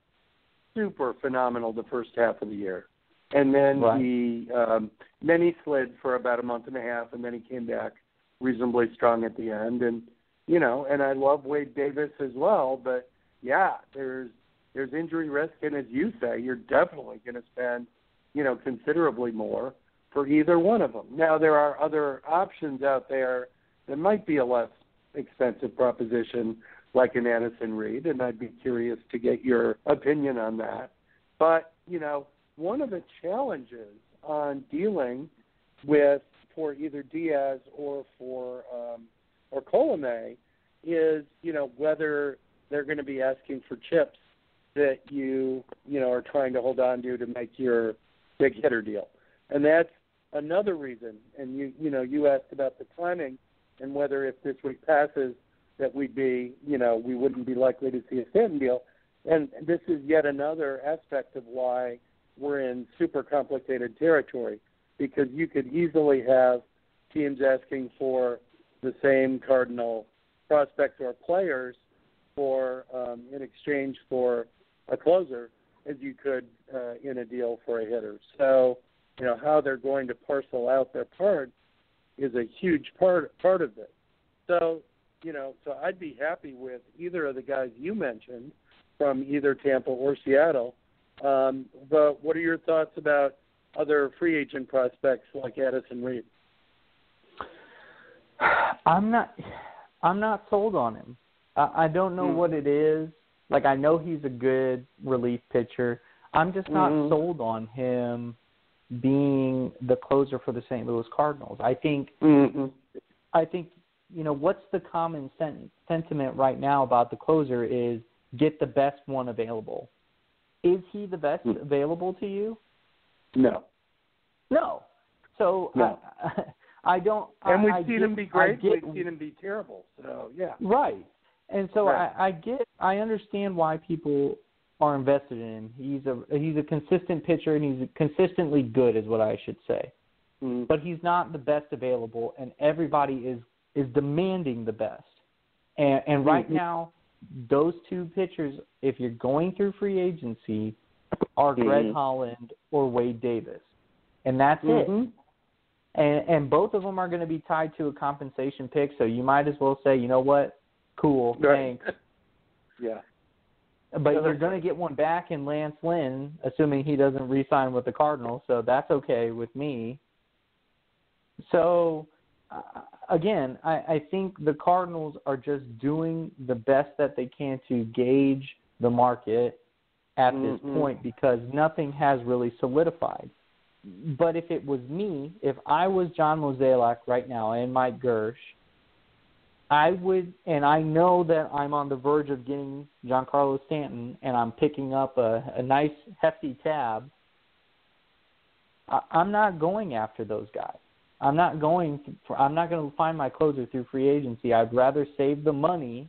super phenomenal the first half of the year, and then Right. he um, then he slid for about a month and a half, and then he came back reasonably strong at the end. And you know, and I love Wade Davis as well, but yeah, there's there's injury risk, and as you say, you're definitely going to spend you know considerably more for either one of them. Now there are other options out there that might be a less expensive proposition, like an Addison Reed, and I'd be curious to get your opinion on that. But you know, one of the challenges on dealing with for either Diaz or for um, or Colome is you know whether they're going to be asking for chips that you you know are trying to hold on to to make your big hitter deal, and that's another reason, and you you know you asked about the timing and whether if this week passes that we'd be you know we wouldn't be likely to see a Stanton deal, and this is yet another aspect of why we're in super complicated territory because you could easily have teams asking for the same Cardinal prospects or players for um, in exchange for a closer as you could uh, in a deal for a hitter. So, you know, how they're going to parcel out their parts is a huge part part of it. So, you know, so I'd be happy with either of the guys you mentioned from either Tampa or Seattle. Um, but what are your thoughts about other free agent prospects like Addison Reed? I'm not. I'm not sold on him. I, I don't know Mm. what it is. Like I know he's a good relief pitcher. I'm just not Mhm. sold on him being the closer for the St. Louis Cardinals. I think Mm-hmm. I think you know what's the common sen- sentiment right now about the closer is get the best one available. Is he the best Hmm. available to you? No. No. So No. I, I don't. And we've I seen get, him be great. get- We've seen him be terrible. So yeah. Right. And so Right. I, I get I understand why people are invested in him. He's a he's a consistent pitcher and he's consistently good is what I should say. Mm. But he's not the best available and everybody is is demanding the best. And and right Mhm. now those two pitchers if you're going through free agency are Greg Mhm. Holland or Wade Davis. And that's it Mhm. And and both of them are going to be tied to a compensation pick. So you might as well say, you know what, cool, Right. thanks. yeah. But you're going to get one back in Lance Lynn, assuming he doesn't re-sign with the Cardinals. So that's okay with me. So uh, again, I, I think the Cardinals are just doing the best that they can to gauge the market at this Mhm. point because nothing has really solidified. But if it was me, if I was John Mozeliak right now and Mike Girsch, I would, and I know that I'm on the verge of getting Giancarlo Stanton, and I'm picking up a, a nice hefty tab. I, I'm not going after those guys. I'm not going. For, I'm not going to find my closer through free agency. I'd rather save the money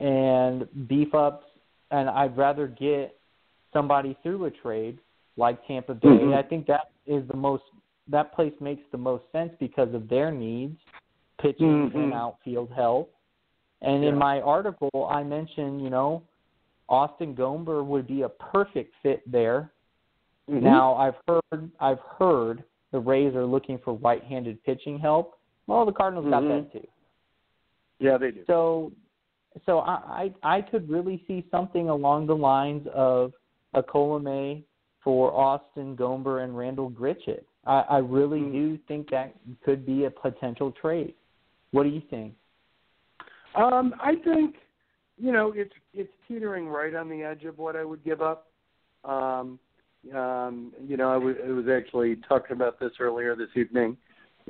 and beef up, and I'd rather get somebody through a trade like Tampa Bay. Mhm. I think that is the most. That place makes the most sense because of their needs, pitching Mhm. and outfield help. And Yeah. in my article, I mentioned, you know, Austin Gomber would be a perfect fit there. Mhm. Now I've heard I've heard the Rays are looking for right-handed pitching help. Well, the Cardinals got Mhm. that too. Yeah, they do. So, so I, I I could really see something along the lines of a Colome for Austin Gomber and Randall Grichuk. I, I really Mm. do think that could be a potential trade. What do you think? Um, I think you know it's it's teetering right on the edge of what I would give up. Um, um, you know, I was, I was actually talking about this earlier this evening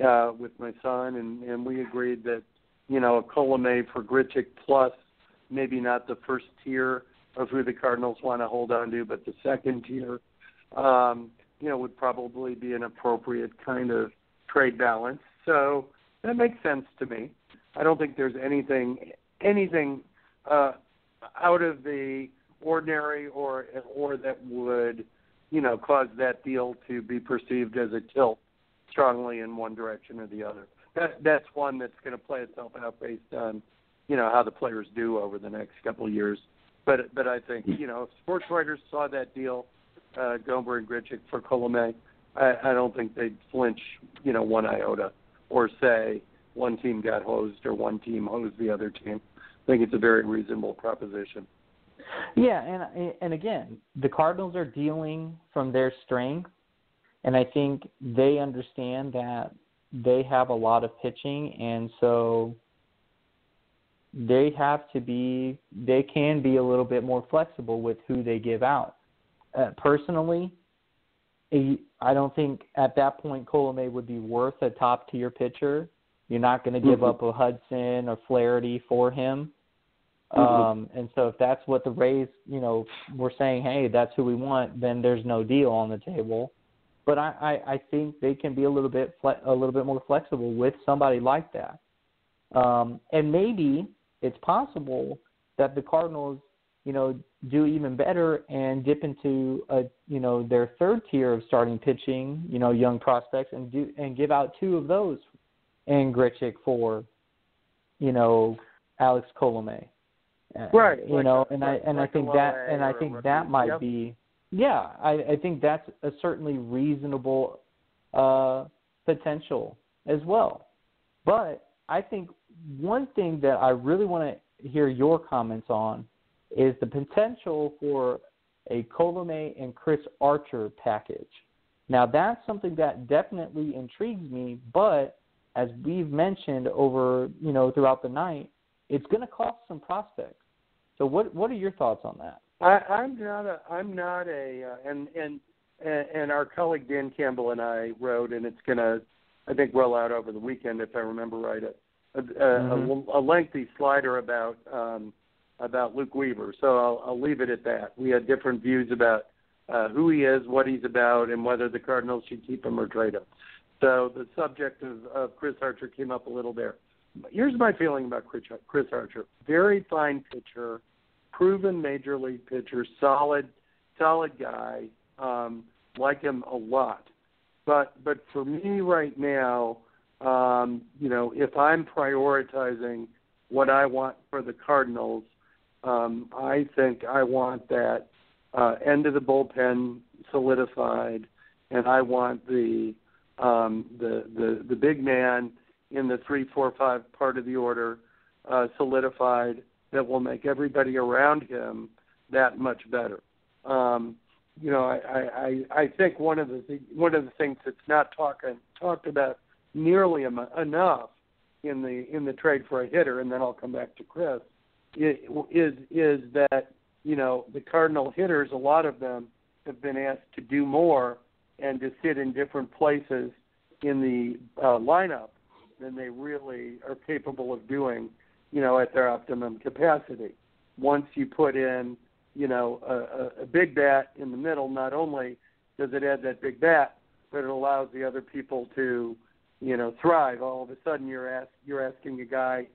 uh, with my son, and, and we agreed that you know a Colome for Grichuk plus maybe not the first tier of who the Cardinals want to hold on to, but the second tier, um, you know, would probably be an appropriate kind of trade balance. So that makes sense to me. I don't think there's anything anything uh, out of the ordinary or or that would you know cause that deal to be perceived as a tilt strongly in one direction or the other. That that's one that's going to play itself out based on you know how the players do over the next couple of years. But but I think you know if sports writers saw that deal, uh, Gomber and Grichuk for Colome, I, I don't think they'd flinch you know one iota or say one team got hosed or one team hosed the other team. I think it's a very reasonable proposition. Yeah, and and again, the Cardinals are dealing from their strength, and I think they understand that they have a lot of pitching, and so they have to be they can be a little bit more flexible with who they give out. Uh, personally, I I don't think at that point Colome would be worth a top tier pitcher. You're not going to give Mhm. up a Hudson or Flaherty for him. Mhm. Um, and so if that's what the Rays, you know, were saying, hey, that's who we want, then there's no deal on the table. but I, I, I think they can be a little bit fle- a little bit more flexible with somebody like that. Um, and maybe it's possible that the Cardinals, you know, do even better and dip into a you know their third tier of starting pitching, you know, young prospects, and do and give out two of those and Grichuk for, you know, Alex Colome. Right. You like know, a, and I and like I think that and I think that might Yep. be yeah, I, I think that's a certainly reasonable uh potential as well. But I think one thing that I really want to hear your comments on is the potential for a Colome and Chris Archer package. Now that's something that definitely intrigues me, but as we've mentioned over, you know, throughout the night, it's going to cost some prospects. So what what are your thoughts on that? I, I'm not a. I'm not a. Uh, and and and our colleague Dan Campbell and I wrote, and it's gonna, I think, roll out over the weekend if I remember right. A, a, Mhm. a, a lengthy slider about um, about Luke Weaver. So I'll, I'll leave it at that. We had different views about uh, who he is, what he's about, and whether the Cardinals should keep him or trade him. So the subject of, of Chris Archer came up a little there. Here's my feeling about Chris, Archer. Very fine pitcher, proven major league pitcher, solid, solid guy. Um, like him a lot. But but for me right now, um, you know, if I'm prioritizing what I want for the Cardinals, um, I think I want that uh, end of the bullpen solidified, and I want the um, the the the big man in the three, four, five part of the order uh, solidified that will make everybody around him that much better. Um, you know, I, I I think one of the th- one of the things that's not talking talked about nearly em- enough in the in the trade for a hitter, and then I'll come back to Chris, is is that you know the Cardinal hitters, a lot of them have been asked to do more and to sit in different places in the uh, lineup than they really are capable of doing, you know, at their optimum capacity. Once you put in, you know, a, a, a big bat in the middle, not only does it add that big bat, but it allows the other people to, you know, thrive. All of a sudden, you're ask, you're asking a guy,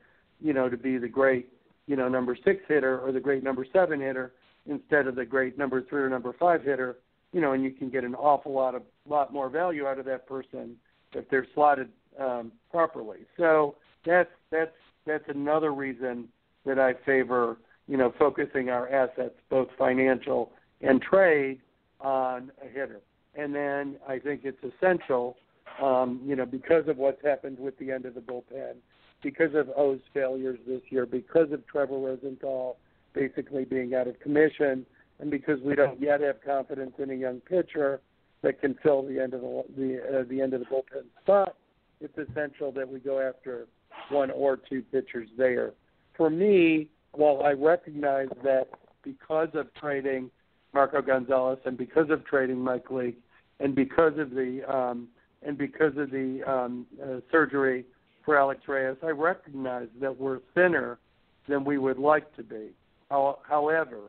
you know, to be the great, you know, number six hitter or the great number seven hitter instead of the great number three or number five hitter. You know, and you can get an awful lot of lot more value out of that person if they're slotted um, properly. So that's that's that's another reason that I favor you know focusing our assets, both financial and trade, on a hitter. And then I think it's essential, um, you know, because of what's happened with the end of the bullpen, because of Oh's failures this year, because of Trevor Rosenthal basically being out of commission, and because we don't yet have confidence in a young pitcher that can fill the end of the the, uh, the end of the bullpen spot, it's essential that we go after one or two pitchers there. For me, while I recognize that because of trading Marco Gonzalez and because of trading Mike Leake and because of the um, and because of the um, uh, surgery for Alex Reyes, I recognize that we're thinner than we would like to be. However,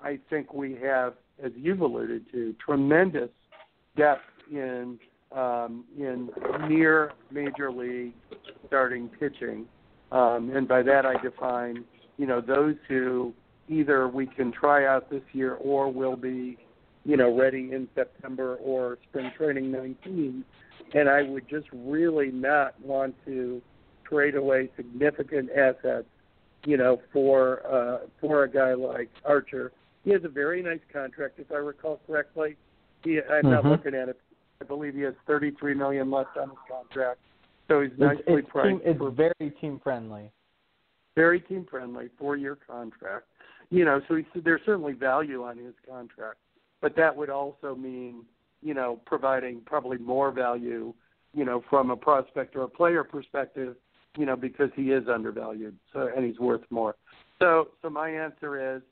I think we have, as you've alluded to, tremendous depth in um, in near major league starting pitching, um, and by that I define, you know, those who either we can try out this year or will be, you know, ready in September or spring training 19. And I would just really not want to trade away significant assets, you know, for uh, for a guy like Archer. He has a very nice contract, if I recall correctly. He, I'm not Mhm. looking at it. I believe he has 33 million left on his contract, so he's It's, nicely it's, priced. team, it's for very team friendly. very team friendly, four year contract. You know, so he's, there's certainly value on his contract, but that would also mean, you know, providing probably more value, you know, from a prospect or a player perspective, you know, because he is undervalued, so and he's worth more. So, so my answer is,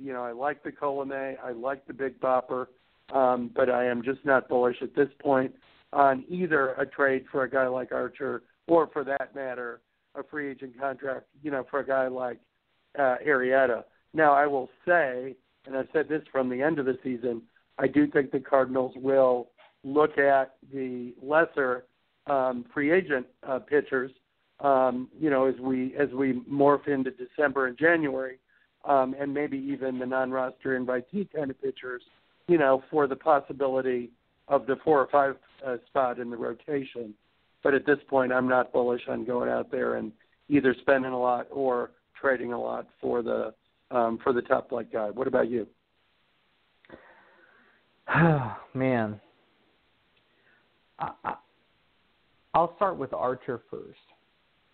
you know, I like the Colome, I like the Big Bopper, um, but I am just not bullish at this point on either a trade for a guy like Archer or, for that matter, a free agent contract, you know, for a guy like uh, Arrieta. Now, I will say, and I've said this from the end of the season, I do think the Cardinals will look at the lesser um, free agent uh, pitchers, um, you know, as we as we morph into December and January, um, and maybe even the non-roster invitee kind of pitchers, you know, for the possibility of the four or five uh, spot in the rotation. But at this point, I'm not bullish on going out there and either spending a lot or trading a lot for the um, for the top flight guy. What about you? Oh man, I, I, I'll start with Archer first,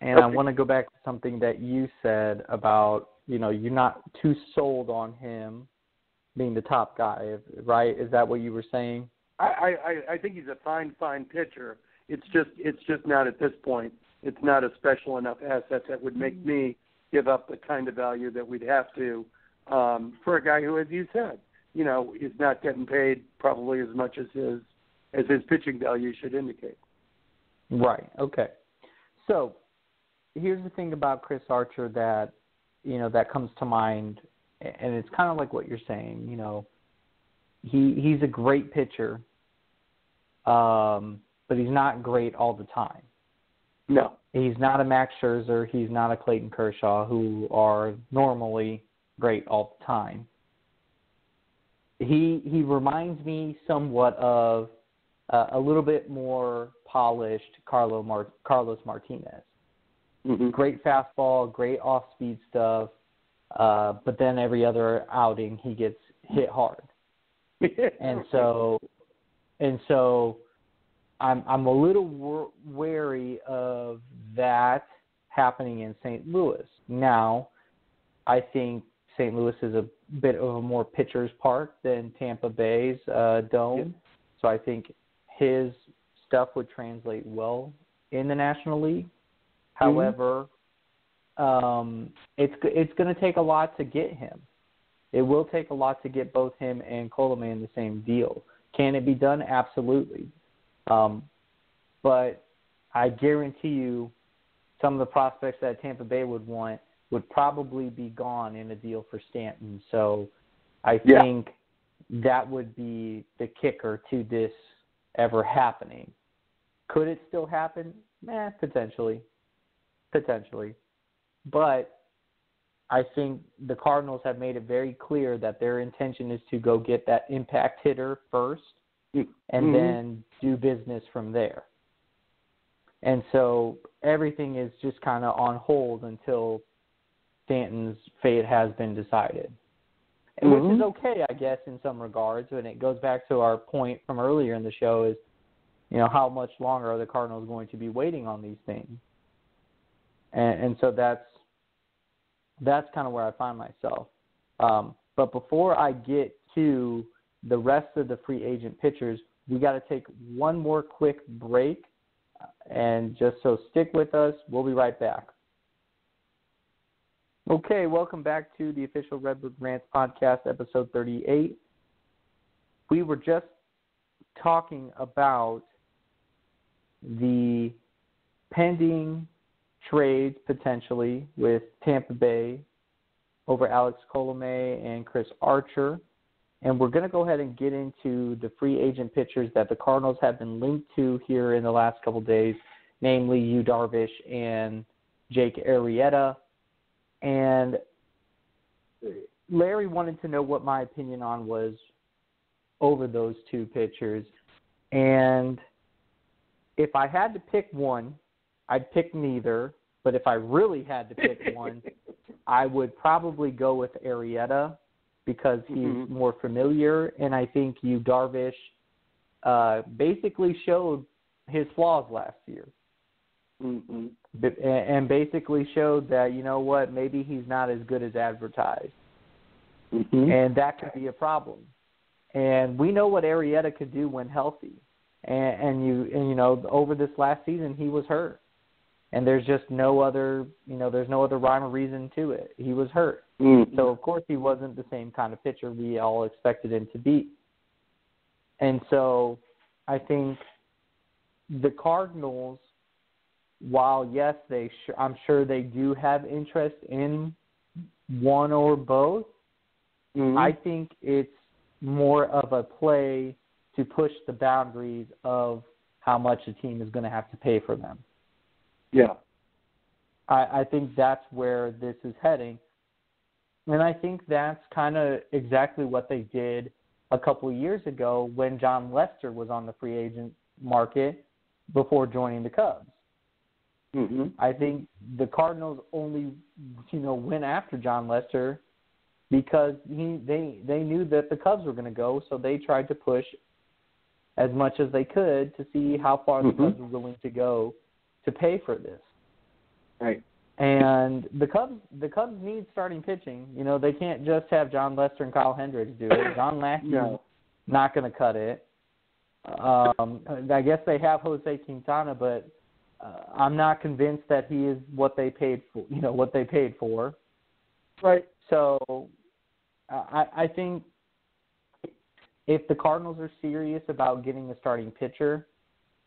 and Okay. I want to go back to something that you said about you know you're not too sold on him being the top guy, right? Is that what you were saying? I, I, I- I think he's a fine, fine pitcher. It's just it's just not at this point. It's not a special enough asset that would make me give up the kind of value that we'd have to um, for a guy who, as you said, you know, is not getting paid probably as much as his as his pitching value should indicate. Right. Okay. So here's the thing about Chris Archer that you know that comes to mind, and it's kind of like what you're saying. You know, he he's a great pitcher, um, but he's not great all the time. No. He's not a Max Scherzer. He's not a Clayton Kershaw, who are normally great all the time. He he reminds me somewhat of uh, a little bit more polished Carlo Mar- Carlos Martinez. Mm-hmm. Great fastball, great off-speed stuff, uh, but then every other outing he gets hit hard and so and so I'm I'm a little wor- wary of that happening in St. Louis. Now, I think St. Louis is a bit of a more pitcher's park than Tampa Bay's uh, dome, Yeah. so I think his stuff would translate well in the National League. However, um, it's it's going to take a lot to get him. It will take a lot to get both him and Colome in the same deal. Can it be done? Absolutely. Um, but I guarantee you, some of the prospects that Tampa Bay would want would probably be gone in a deal for Stanton. So I Yeah. think that would be the kicker to this ever happening. Could it still happen? Eh, potentially. Potentially. But I think the Cardinals have made it very clear that their intention is to go get that impact hitter first and Mhm. then do business from there. And so everything is just kind of on hold until Stanton's fate has been decided. And Which is Mhm. okay, I guess, in some regards. And it goes back to our point from earlier in the show is, you know, how much longer are the Cardinals going to be waiting on these things? And, and so that's that's kind of where I find myself. Um, but before I get to the rest of the free agent pitchers, we got to take one more quick break. And just so stick with us, we'll be right back. Okay, welcome back to the official Redbird Rants podcast, episode 38. We were just talking about the pending trades potentially with Tampa Bay over Alex Colomé and Chris Archer. And we're going to go ahead and get into the free agent pitchers that the Cardinals have been linked to here in the last couple days, namely Yu Darvish and Jake Arrieta. And Larry wanted to know what my opinion on was over those two pitchers. And if I had to pick one, I'd pick neither. But if I really had to pick one, I would probably go with Arrieta because he's Mhm. more familiar, and I think Yu Darvish uh, basically showed his flaws last year, Mm-hmm. And basically showed that you know what, maybe he's not as good as advertised, Mm-hmm. and that could be a problem. And we know what Arrieta could do when healthy, and, and you and you know over this last season he was hurt, and there's just no other you know there's no other rhyme or reason to it. He was hurt. Mm-hmm. So of course he wasn't the same kind of pitcher we all expected him to be. And so I think the Cardinals, while yes, they sh- I'm sure they do have interest in one or both. Mhm. I think it's more of a play to push the boundaries of how much a team is going to have to pay for them. Yeah. I, I think that's where this is heading. And I think that's kind of exactly what they did a couple of years ago when Jon Lester was on the free agent market before joining the Cubs. Hmm I think the Cardinals only, you know, went after Jon Lester because he they they knew that the Cubs were going to go, so they tried to push as much as they could to see how far Mhm. the Cubs were willing to go to pay for this. Right. And the Cubs the Cubs need starting pitching. You know, they can't just have Jon Lester and Kyle Hendricks do it. John Lackey's No. not going to cut it. Um, I guess they have Jose Quintana, but uh, I'm not convinced that he is what they paid for. You know what they paid for. Right. So, uh, I I think if the Cardinals are serious about getting a starting pitcher,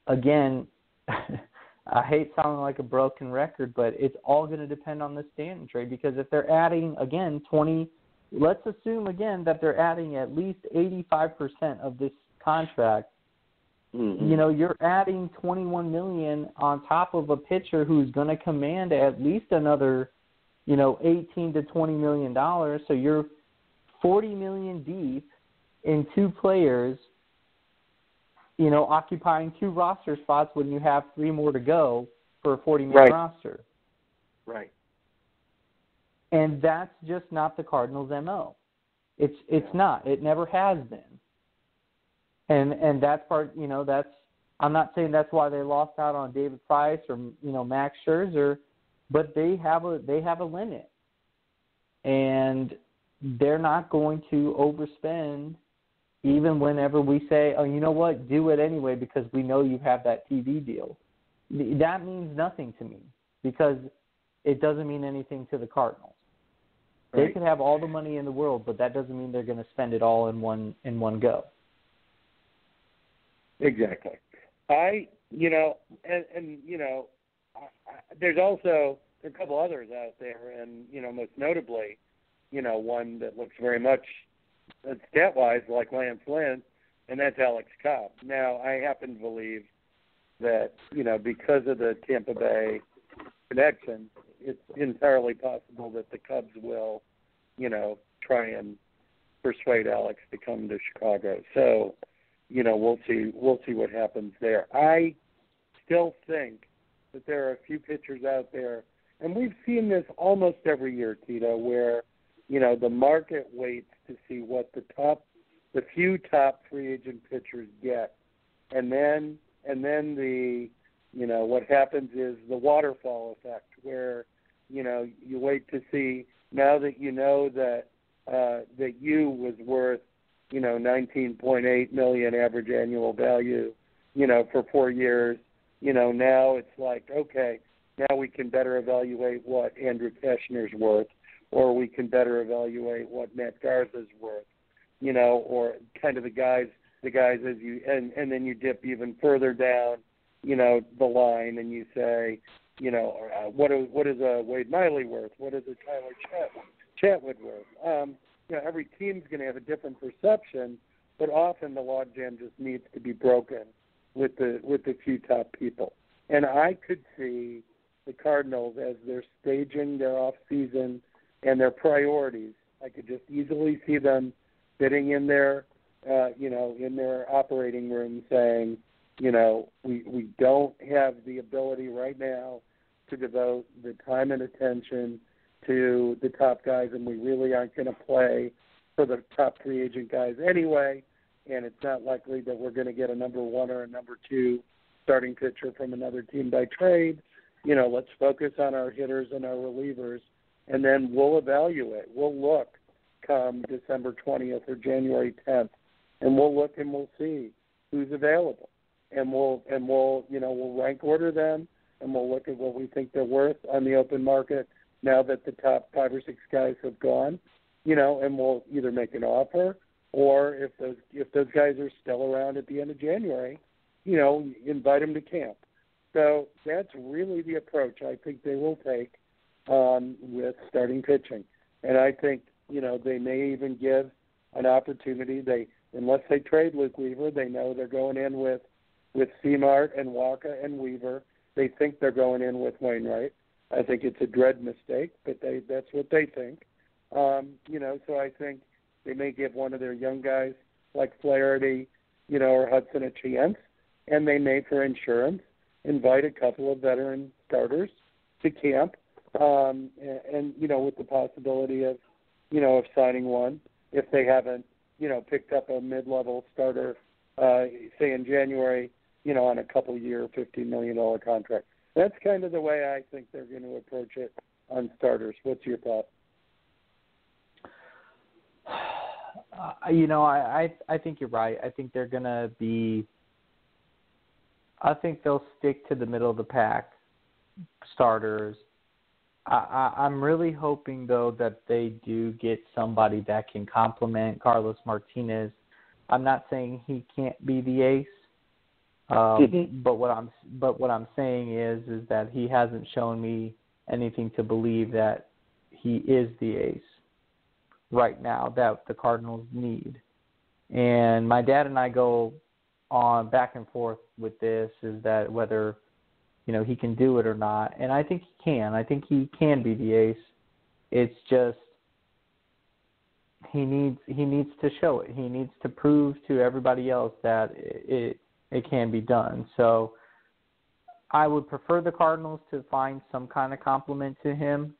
again, I hate sounding like a broken record, but it's all going to depend on the Stanton trade because if they're adding again 20, let's assume again that they're adding at least 85% of this contract. Mhm. You know, you're adding 21 million on top of a pitcher who's going to command at least another, you know, 18 to 20 million dollars. So you're 40 million deep in two players you know, occupying two roster spots when you have three more to go for a 40 man Right. roster. Right. And that's just not the Cardinals' MO. It's it's Yeah. not. It never has been. And and that's part, you know, that's I'm not saying that's why they lost out on David Price or you know Max Scherzer, but they have a they have a limit. And they're not going to overspend even whenever we say, "Oh, you know what? Do it anyway because we know you have that TV deal." That means nothing to me because it doesn't mean anything to the Cardinals. They Right. could have all the money in the world, but that doesn't mean they're going to spend it all in one in one go. Exactly. I, you know, and, and you know, I, I, there's also a couple others out there, and you know, most notably, you know, one that looks very much uh, stat wise like Lance Lynn, and that's Alex Cobb. Now, I happen to believe that you know because of the Tampa Bay connection, it's entirely possible that the Cubs will, you know, try and persuade Alex to come to Chicago. So, you know, we'll see we'll see what happens there. I still think that there are a few pitchers out there and we've seen this almost every year, Tito, where, you know, the market waits to see what the top the few top free agent pitchers get. And then and then the you know, what happens is the waterfall effect where, you know, you wait to see now that you know that uh that you was worth you know, 19.8 million average annual value, you know, for four years. You know, now it's like, okay, now we can better evaluate what Andrew Cashner's worth, or we can better evaluate what Matt Garza's worth, you know, or kind of the guys, the guys as you, and and then you dip even further down, you know, the line, and you say, you know, uh, what is what is a Wade Miley worth? What is a Tyler Chat, Chatwood worth? Um, you know, every team's going to have a different perception, but often the logjam just needs to be broken with the with the few top people. And I could see the Cardinals as they're staging their off season and their priorities. I could just easily see them sitting in their uh, you know, in their operating room saying, you know, we we don't have the ability right now to devote the time and attention to the top guys, and we really aren't going to play for the top free agent guys anyway. And it's not likely that we're going to get a number one or a number two starting pitcher from another team by trade. You know, let's focus on our hitters and our relievers, and then we'll evaluate. We'll look come December 20th or January 10th, and we'll look and we'll see who's available, and we'll and we'll you know we'll rank order them, and we'll look at what we think they're worth on the open market now that the top five or six guys have gone, you know, and we'll either make an offer or if those if those guys are still around at the end of January, you know, invite them to camp. So that's really the approach I think they will take um, with starting pitching, and I think you know they may even give an opportunity. They unless they trade Luke Weaver, they know they're going in with with C-Mart and Wacha and Weaver. They think they're going in with Wainwright. I think it's a dread mistake, but they that's what they think. Um, you know, so I think they may give one of their young guys like Flaherty, you know, or Hudson a chance, and they may, for insurance, invite a couple of veteran starters to camp, um, and, and you know, with the possibility of, you know, of signing one if they haven't, you know, picked up a mid-level starter, uh, say in January, you know, on a couple-year, fifteen million dollar contract. That's kind of the way I think they're going to approach it on starters. What's your thought? Uh, you know, I, I I think you're right. I think they're gonna be. I think they'll stick to the middle of the pack starters. I, I I'm really hoping though that they do get somebody that can complement Carlos Martinez. I'm not saying he can't be the ace, um, Mhm. but what I'm but what I'm saying is is that he hasn't shown me anything to believe that he is the ace right now that the Cardinals need. And my dad and I go on back and forth with this is that whether you know he can do it or not. And I think he can. I think he can be the ace. It's just he needs he needs to show it. He needs to prove to everybody else that it it can be done. So I would prefer the Cardinals to find some kind of compliment to him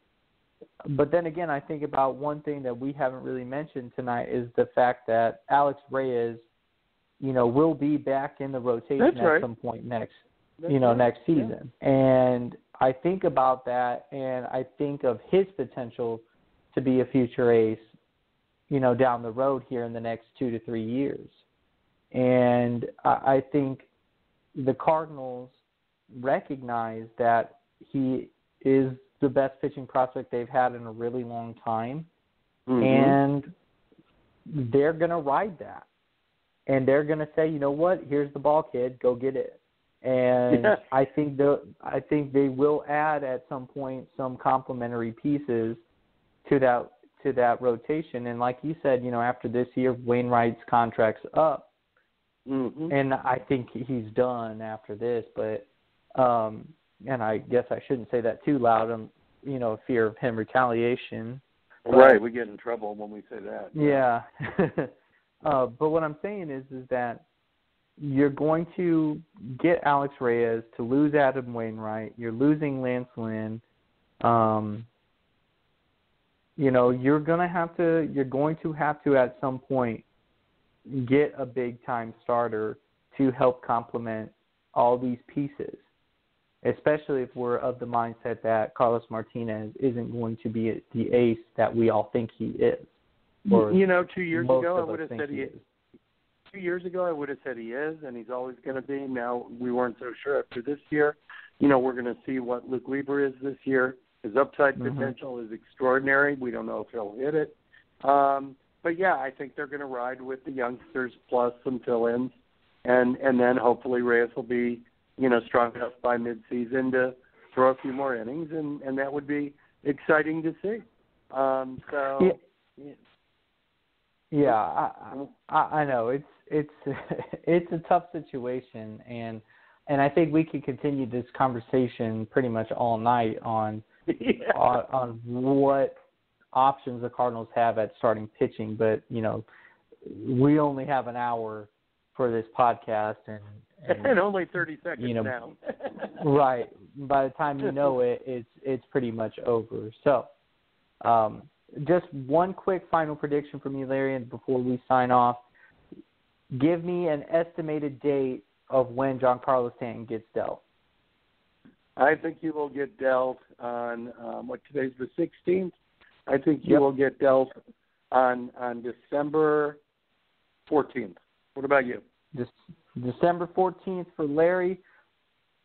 but then again, I think about one thing that we haven't really mentioned tonight is the fact that Alex Reyes, you know, will be back in the rotation That's at right. some point next, That's you know, right. next Yeah. season. And I think about that, and I think of his potential to be a future ace, you know, down the road here in the next two to three years. And I, I think the Cardinals recognize that he is the best pitching prospect they've had in a really long time, Mhm. and they're going to ride that. And they're going to say, you know what? Here's the ball, kid. Go get it. And Yeah. I think the I think they will add at some point some complementary pieces to that to that rotation. And like you said, you know, after this year, Wainwright's contract's up, Mhm. and I think he's done after this. But um, and I guess I shouldn't say that too loud. I'm, you know, fear of him retaliation. right, we get in trouble when we say that. Yeah. uh, but what I'm saying is, is that you're going to get Alex Reyes to lose Adam Wainwright. You're losing Lance Lynn. Um, you know, you're gonna have to. You're going to have to at some point get a big time starter to help complement all these pieces. Especially if we're of the mindset that Carlos Martinez isn't going to be the ace that we all think he is. You know, two years ago I would have said he he is. two years ago I would have said he is, and he's always going to be. Now we weren't so sure after this year. You know, we're going to see what Luke Weaver is this year. His upside Mhm. potential is extraordinary. We don't know if he'll hit it. Um, but yeah, I think they're going to ride with the youngsters plus some fill-ins, and and then hopefully Reyes will be you know strong enough by mid-season to throw a few more innings, and and that would be exciting to see. Um, so. Yeah, I, I I know it's it's it's a tough situation, and and I think we could continue this conversation pretty much all night on yeah. on, on what options the Cardinals have at starting pitching. But you know, we only have an hour for this podcast, and, and and only 30 seconds you know, now. right by the time you know it it's it's pretty much over so um just one quick final prediction from you larry and before we sign off give me an estimated date of when Giancarlo Stanton gets dealt I think he will get dealt on um, what today's the 16th. I think you Yep. will get dealt on on December 14th. What about you? Just December 14th for Larry.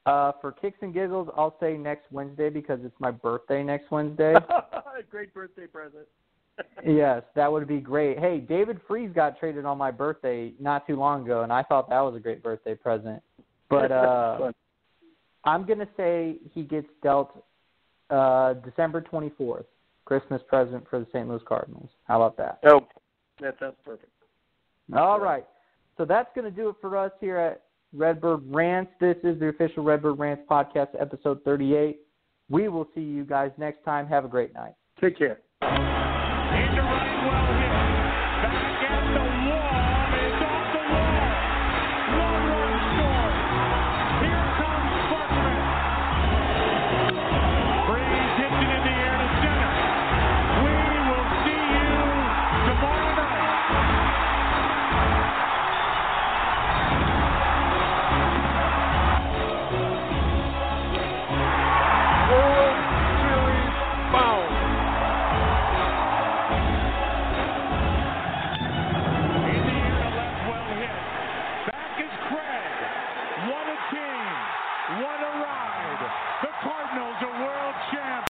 Uh, for kicks and giggles, I'll say next Wednesday because it's my birthday next Wednesday. Great birthday present. yes, that would be great. Hey, David Freese got traded on my birthday not too long ago, and I thought that was a great birthday present. But uh, I'm gonna say he gets dealt uh, December 24th, Christmas present for the St. Louis Cardinals. How about that? oh, that, sounds perfect. All right. So that's going to do it for us here at Redbird Rants. This is the official Redbird Rants podcast, episode 38. We will see you guys next time. Have a great night. Take care.